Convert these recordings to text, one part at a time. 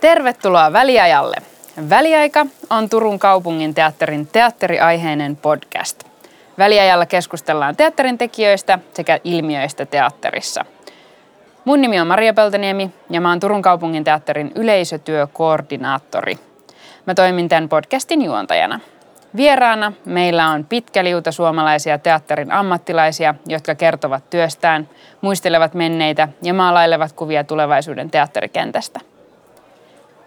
Tervetuloa Väliajalle. Väliaika on Turun kaupungin teatterin teatteriaiheinen podcast. Väliajalla keskustellaan teatterin tekijöistä sekä ilmiöistä teatterissa. Mun nimi on Maria Peltoniemi ja mä oon Turun kaupungin teatterin yleisötyökoordinaattori. Mä toimin tämän podcastin juontajana. Vieraana meillä on pitkä liuta suomalaisia teatterin ammattilaisia, jotka kertovat työstään, muistelevat menneitä ja maalailevat kuvia tulevaisuuden teatterikentästä.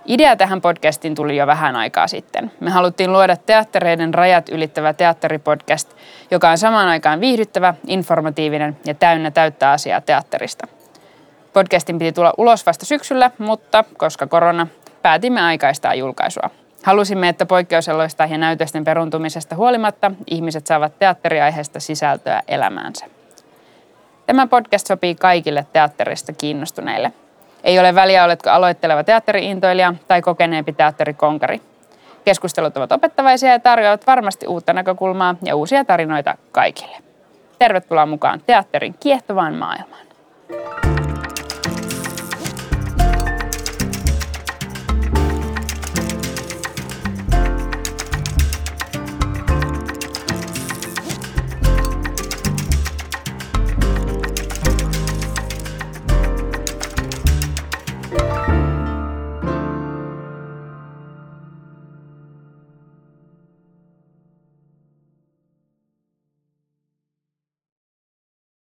Idea tähän podcastiin tuli jo vähän aikaa sitten. Me haluttiin luoda teattereiden rajat ylittävä teatteripodcast, joka on samaan aikaan viihdyttävä, informatiivinen ja täynnä täyttä asiaa teatterista. Podcastin piti tulla ulos vasta syksyllä, mutta koska korona, päätimme aikaistaa julkaisua. Halusimme, että poikkeusoloista ja näytösten peruntumisesta huolimatta ihmiset saavat teatteriaiheesta sisältöä elämäänsä. Tämä podcast sopii kaikille teatterista kiinnostuneille – ei ole väliä, oletko aloitteleva teatteriintoilija tai kokeneempi teatterikonkari. Keskustelut ovat opettavaisia ja tarjoavat varmasti uutta näkökulmaa ja uusia tarinoita kaikille. Tervetuloa mukaan teatterin kiehtovaan maailmaan.